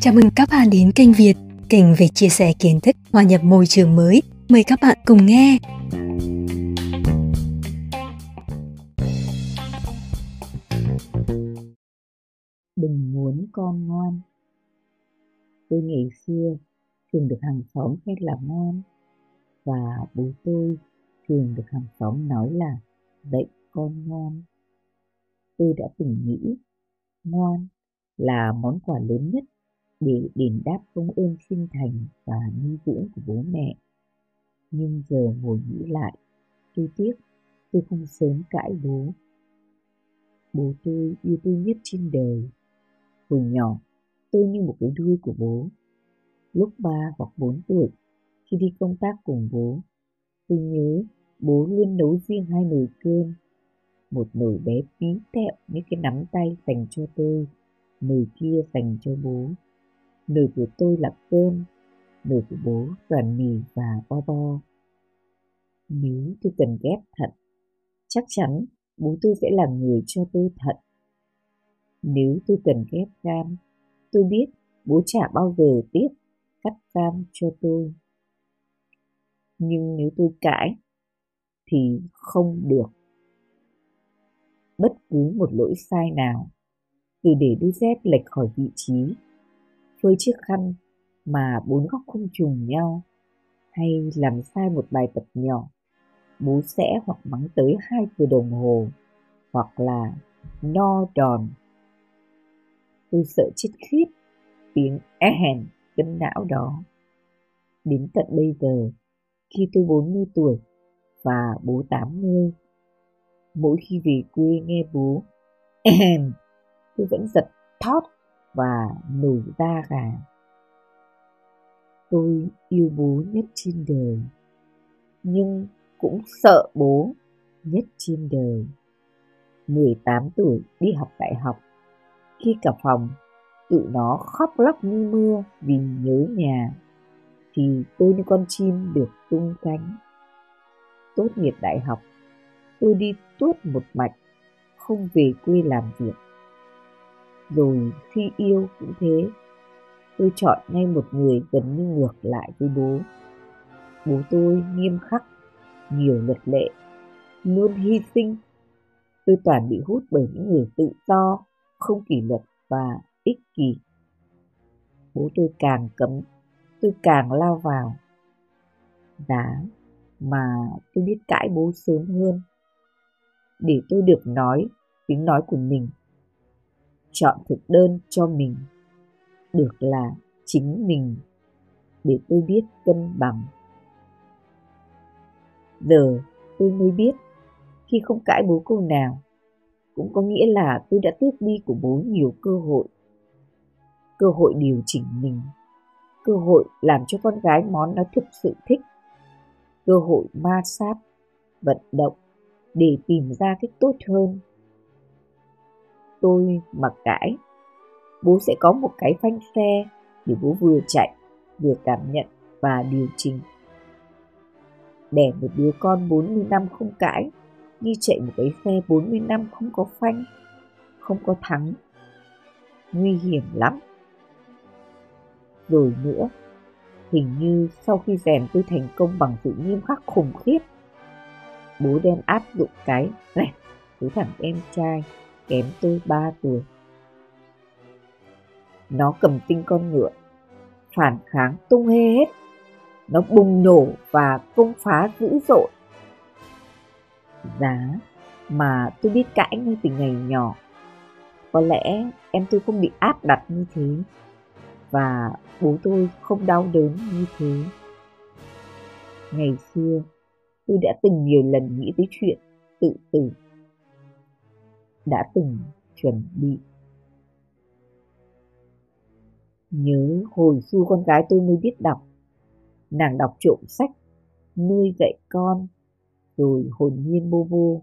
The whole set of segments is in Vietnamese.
Chào mừng các bạn đến kênh Việt, kênh về chia sẻ kiến thức hòa nhập môi trường mới. Mời các bạn cùng nghe. Đừng muốn con ngoan Tôi ngày xưa thường được hàng xóm khen là ngoan và bố tôi thường được hàng xóm nói là dạy con ngoan. Tôi đã từng nghĩ ngoan là món quà lớn nhất để đền đáp công ơn sinh thành và nuôi dưỡng của bố mẹ. Nhưng giờ ngồi nghĩ lại, tôi tiếc tôi không sớm cãi bố. Bố tôi yêu tôi nhất trên đời. Hồi nhỏ, tôi như một cái đuôi của bố. Lúc ba hoặc bốn tuổi, khi đi công tác cùng bố, tôi nhớ bố luôn nấu riêng hai nồi cơm. Một nồi bé tí tẹo như cái nắm tay dành cho tôi, nồi kia dành cho bố. Nồi của tôi là cơm, nồi của bố toàn mì và bo bo. Nếu tôi cần ghép thận, chắc chắn bố tôi sẽ là người cho tôi thận. Nếu tôi cần ghép gan, tôi biết bố chả bao giờ tiếc cắt gan cho tôi. Nhưng nếu tôi cãi, thì không được. Bất cứ một lỗi sai nào, từ để đôi dép lệch khỏi vị trí, phơi chiếc khăn mà bốn góc không trùng nhau, hay làm sai một bài tập nhỏ, bố sẽ hoặc mắng tới hai giờ đồng hồ, hoặc là no đòn. Tôi sợ chết khiếp tiếng ehem cân não đó. Đến tận bây giờ, khi tôi 40 tuổi và bố 80, mỗi khi về quê nghe bố ehem, tôi vẫn giật thót và nổi da gà. Tôi yêu bố nhất trên đời, nhưng cũng sợ bố nhất trên đời. 18 tuổi đi học đại học, khi cả phòng tụi nó khóc lóc như mưa vì nhớ nhà, thì tôi như con chim được tung cánh. Tốt nghiệp đại học, tôi đi tuốt một mạch, không về quê làm việc. Rồi khi yêu cũng thế, tôi chọn ngay một người gần như ngược lại với bố. Bố tôi nghiêm khắc, nhiều luật lệ, luôn hy sinh. Tôi toàn bị hút bởi những người tự do, không kỷ luật và ích kỷ. Bố tôi càng cấm, tôi càng lao vào. Giá mà tôi biết cãi bố sớm hơn. Để tôi được nói tiếng nói của mình. Chọn thực đơn cho mình. Được là chính mình. Để tôi biết cân bằng. Giờ tôi mới biết khi không cãi bố câu nào cũng có nghĩa là tôi đã tước đi của bố nhiều cơ hội cơ hội điều chỉnh mình, cơ hội làm cho con gái món nó thực sự thích, cơ hội ma sát, vận động để tìm ra cách tốt hơn. Tôi mặc cãi, bố sẽ có một cái phanh xe để bố vừa chạy, vừa cảm nhận và điều chỉnh. Đẻ một đứa con 40 năm không cãi, như chạy một cái xe 40 năm không có phanh, không có thắng. Nguy hiểm lắm rồi nữa. Hình như sau khi rèn tôi thành công bằng sự nghiêm khắc khủng khiếp. Bố đem áp dụng cái rèn với thằng em trai kém tôi 3 tuổi. Nó cầm tinh con ngựa, phản kháng tung hê hết. Nó bùng nổ và công phá dữ dội. Giá mà tôi biết cãi ngay từ ngày nhỏ. Có lẽ em tôi không bị áp đặt như thế và bố tôi không đau đớn như thế. Ngày xưa, tôi đã từng nhiều lần nghĩ tới chuyện tự tử. Đã từng chuẩn bị. Nhớ hồi xưa con gái tôi mới biết đọc. Nàng đọc trộm sách, nuôi dạy con, rồi hồn nhiên bô vô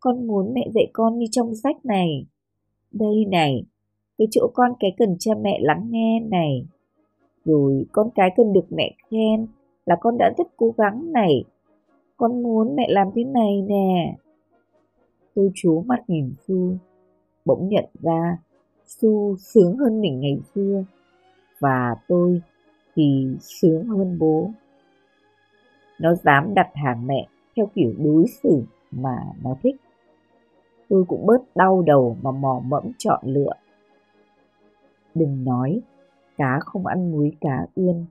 Con muốn mẹ dạy con như trong sách này. Đây này, cái chỗ con cái cần cha mẹ lắng nghe này. Rồi con cái cần được mẹ khen là con đã rất cố gắng này. Con muốn mẹ làm thế này nè. Tôi chú mắt nhìn Su, bỗng nhận ra Su sướng hơn mình ngày xưa và tôi thì sướng hơn bố. Nó dám đặt hàng mẹ theo kiểu đối xử mà nó thích. Tôi cũng bớt đau đầu mà mò mẫm chọn lựa. Đừng nói, cá không ăn muối cá ươn.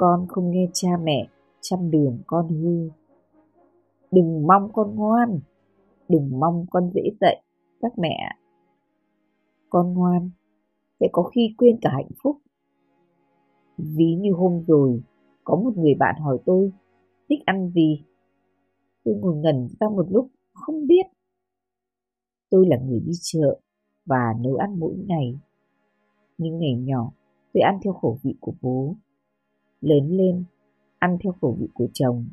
Con không nghe cha mẹ, chăm đường con hư. Đừng mong con ngoan, đừng mong con dễ dậy, các mẹ. Con ngoan, sẽ có khi quên cả hạnh phúc. Ví như hôm rồi, có một người bạn hỏi tôi, thích ăn gì? Tôi ngồi ngẩn ra một lúc, không biết. Tôi là người đi chợ và nấu ăn mỗi ngày. Những ngày nhỏ, tôi ăn theo khẩu vị của bố. Lớn lên, ăn theo khẩu vị của chồng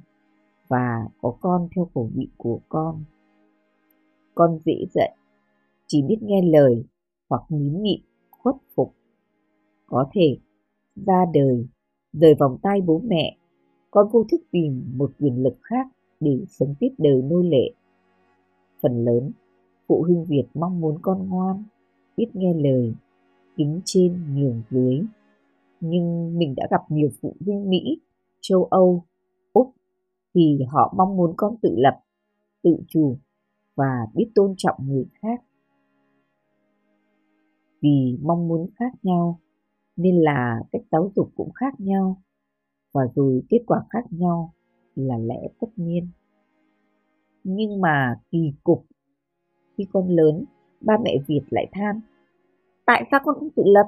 và có con theo khẩu vị của con. Con dễ dậy, chỉ biết nghe lời hoặc nín nhịn, khuất phục. Có thể ra đời, rời vòng tay bố mẹ, con vô thức tìm một quyền lực khác để sống tiếp đời nô lệ. Phần lớn, phụ huynh Việt mong muốn con ngoan, biết nghe lời, kính trên nhường dưới. Nhưng mình đã gặp nhiều phụ huynh Mỹ, châu Âu, Úc thì họ mong muốn con tự lập, tự chủ và biết tôn trọng người khác. Vì mong muốn khác nhau nên là cách giáo dục cũng khác nhau và rồi kết quả khác nhau là lẽ tất nhiên. Nhưng mà kỳ cục, khi con lớn, ba mẹ Việt lại than, tại sao con không tự lập,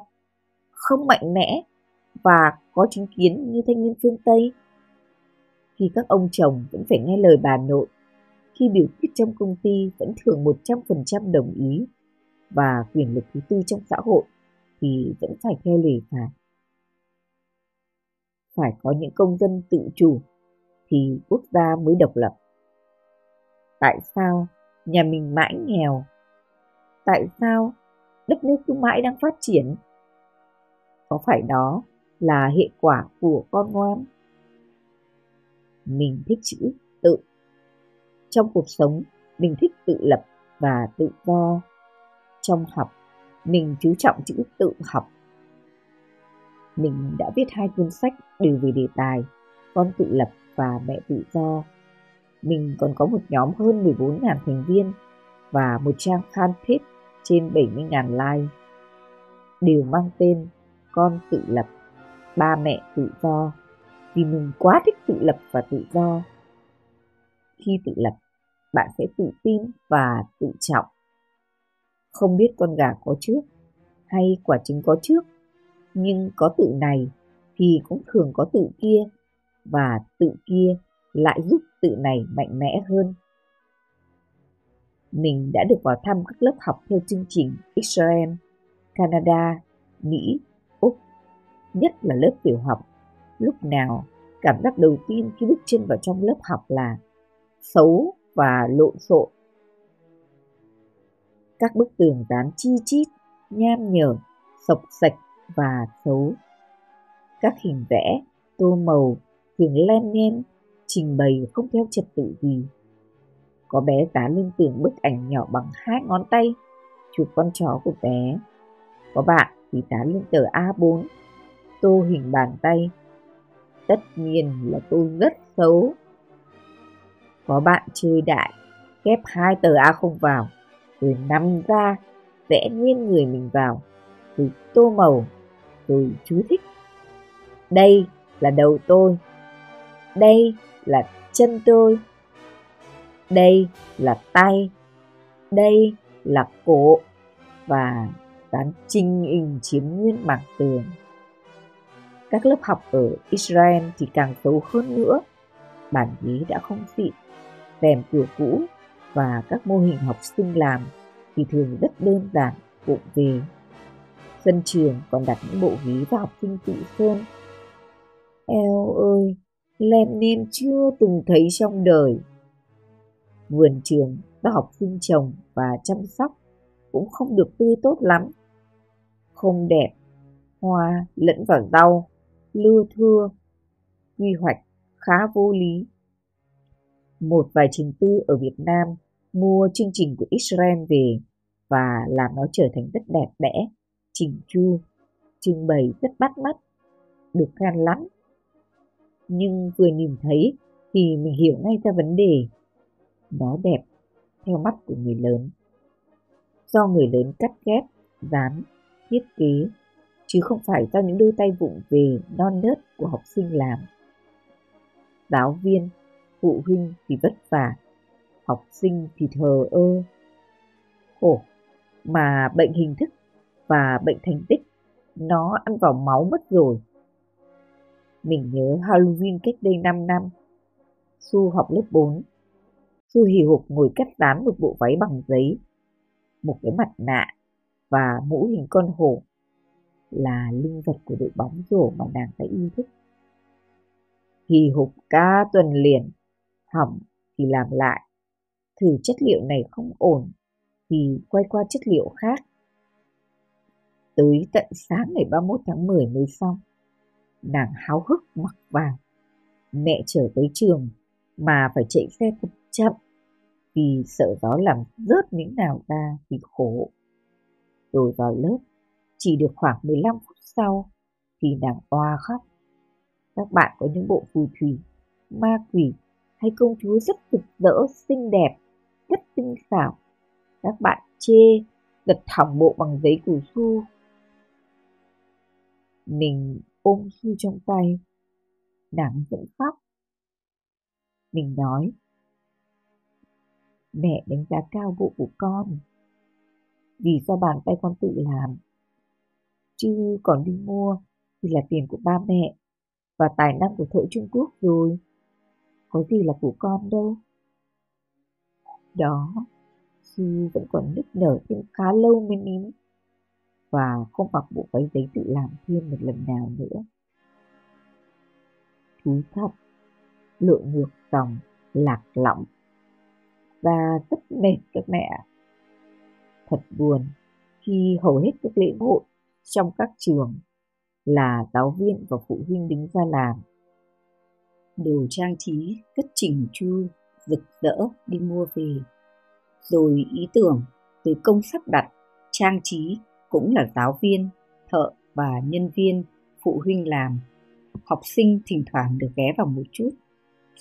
không mạnh mẽ và có chính kiến như thanh niên phương Tây? Khi các ông chồng vẫn phải nghe lời bà nội, khi biểu quyết trong công ty vẫn thường 100% đồng ý và quyền lực thứ tư trong xã hội thì vẫn phải theo lời phạt. Phải có những công dân tự chủ thì quốc gia mới độc lập. Tại sao nhà mình mãi nghèo? Tại sao đất nước cứ mãi đang phát triển? Có phải đó là hệ quả của con ngoan? Mình thích chữ tự. Trong cuộc sống, mình thích tự lập và tự do. Trong học, mình chú trọng chữ tự học. Mình đã viết hai cuốn sách đều về đề tài Con tự lập và Mẹ tự do. Mình còn có một nhóm hơn 14.000 thành viên và một trang fanpage trên 70.000 like. Đều mang tên Con tự lập, Ba mẹ tự do vì mình quá thích tự lập và tự do. Khi tự lập, bạn sẽ tự tin và tự trọng không biết con gà có trước hay quả trứng có trước, nhưng có tự này thì cũng thường có tự kia và tự kia lại giúp tự này mạnh mẽ hơn. Mình đã được vào thăm các lớp học theo chương trình Israel, Canada, Mỹ, nhất là lớp tiểu học. Lúc nào cảm giác đầu tiên khi bước chân vào trong lớp học là xấu và lộn xộn các bức tường dán chi chít, nham nhở, sộc sạch và xấu. Các hình vẽ, tô màu, thường len nhen, trình bày không theo trật tự gì. Có bé dán lên tường bức ảnh nhỏ bằng hai ngón tay, chụp con chó của bé. Có bạn thì dán lên tờ A4, tô hình bàn tay. Tất nhiên là tôi rất xấu. Có bạn chơi đại, ghép hai tờ A không vào, rồi nằm ra vẽ nguyên người mình vào rồi tô màu rồi chú thích. Đây là đầu tôi. Đây là chân tôi. Đây là tay. Đây là cổ. Và dán trinh hình chiếm nguyên mảng tường các lớp học ở Israel thì càng xấu hơn nữa bản ghế đã không xịn rèm cửa cũ và các mô hình học sinh làm thì thường rất đơn giản vụng về. Sân trường còn đặt những bộ ghế và học sinh tự sơn. Eo ơi, Lenin chưa từng thấy trong đời. Vườn trường các học sinh trồng và chăm sóc cũng không được tươi tốt lắm. Không đẹp, hoa lẫn vào rau, lưa thưa, quy hoạch khá vô lý một vài trình tư ở Việt Nam mua chương trình của Israel về và làm nó trở thành rất đẹp đẽ, chỉnh chu, trưng bày rất bắt mắt, được khen lắm. Nhưng vừa nhìn thấy thì mình hiểu ngay ra vấn đề. Nó đẹp theo mắt của người lớn. Do người lớn cắt ghép, dán, thiết kế, chứ không phải do những đôi tay vụng về non nớt của học sinh làm. Giáo viên, phụ huynh thì vất vả, học sinh thì thờ ơ. Khổ, mà bệnh hình thức và bệnh thành tích nó ăn vào máu mất rồi. Mình nhớ Halloween cách đây 5 năm. Su học lớp 4. Su hì hục ngồi cắt dán một bộ váy bằng giấy, một cái mặt nạ và mũ hình con hổ là linh vật của đội bóng rổ mà nàng đã yêu thích. Hì hục ca tuần liền, hỏng thì làm lại. Thử chất liệu này không ổn thì quay qua chất liệu khác. Tới tận sáng ngày 31 tháng 10 mới xong. Nàng háo hức mặc vào. Mẹ trở tới trường mà phải chạy xe thật chậm vì sợ gió làm rớt những nào ra thì khổ. Rồi vào lớp, chỉ được khoảng 15 phút sau thì nàng oa khóc. Các bạn có những bộ phù thủy, ma quỷ hay công chúa rất rực rỡ, xinh đẹp, rất tinh xảo. Các bạn chê, giật thỏng bộ bằng giấy củ su. Mình ôm su trong tay, nàng vẫn khóc. Mình nói, mẹ đánh giá cao bộ của con. Vì do bàn tay con tự làm. Chứ còn đi mua thì là tiền của ba mẹ và tài năng của thợ Trung Quốc rồi. Có gì là của con đâu. Đó, Su vẫn còn nức nở thêm khá lâu mới nín và không mặc bộ váy giấy tự làm thêm một lần nào nữa. Thú thật, lội ngược dòng, lạc lõng và rất mệt các mẹ. Thật buồn khi hầu hết các lễ hội trong các trường là giáo viên và phụ huynh đứng ra làm. Đồ trang trí rất chỉnh chu, rực rỡ đi mua về. Rồi ý tưởng, từ công sắp đặt, trang trí cũng là giáo viên, thợ và nhân viên, phụ huynh làm. Học sinh thỉnh thoảng được ghé vào một chút.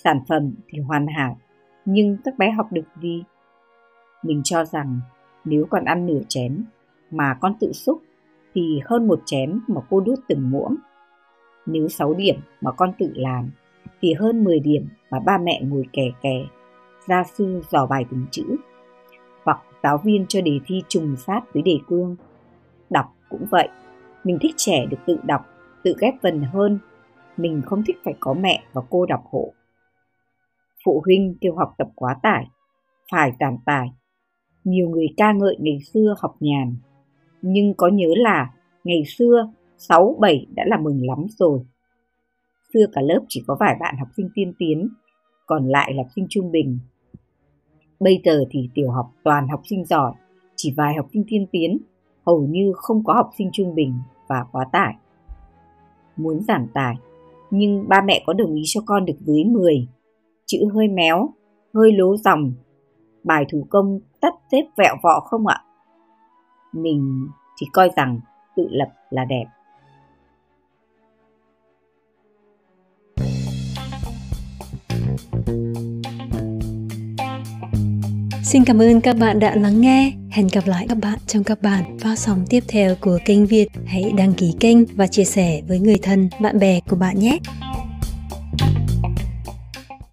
Sản phẩm thì hoàn hảo, nhưng các bé học được gì? Mình cho rằng nếu còn ăn nửa chén mà con tự xúc thì hơn một chén mà cô đút từng muỗng. Nếu 6 điểm mà con tự làm thì hơn 10 điểm mà ba mẹ ngồi kè kè, gia sư dò bài từng chữ. Hoặc giáo viên cho đề thi trùng sát với đề cương. Đọc cũng vậy, mình thích trẻ được tự đọc, tự ghép vần hơn. Mình không thích phải có mẹ và cô đọc hộ. Phụ huynh kêu học tập quá tải, phải giảm tải. Nhiều người ca ngợi ngày xưa học nhàn, nhưng có nhớ là ngày xưa 6, 7 đã là mừng lắm rồi. Xưa cả lớp chỉ có vài bạn học sinh tiên tiến, còn lại là học sinh trung bình. Bây giờ thì tiểu học toàn học sinh giỏi, chỉ vài học sinh tiên tiến, hầu như không có học sinh trung bình và quá tải. Muốn giảm tải, nhưng ba mẹ có đồng ý cho con được dưới 10. Chữ hơi méo, hơi lố dòng, bài thủ công tắt xếp vẹo vọ không ạ? Mình chỉ coi rằng tự lập là đẹp. Xin cảm ơn các bạn đã lắng nghe. Hẹn gặp lại các bạn trong các bản phát sóng tiếp theo của kênh Việt. Hãy đăng ký kênh và chia sẻ với người thân, bạn bè của bạn nhé.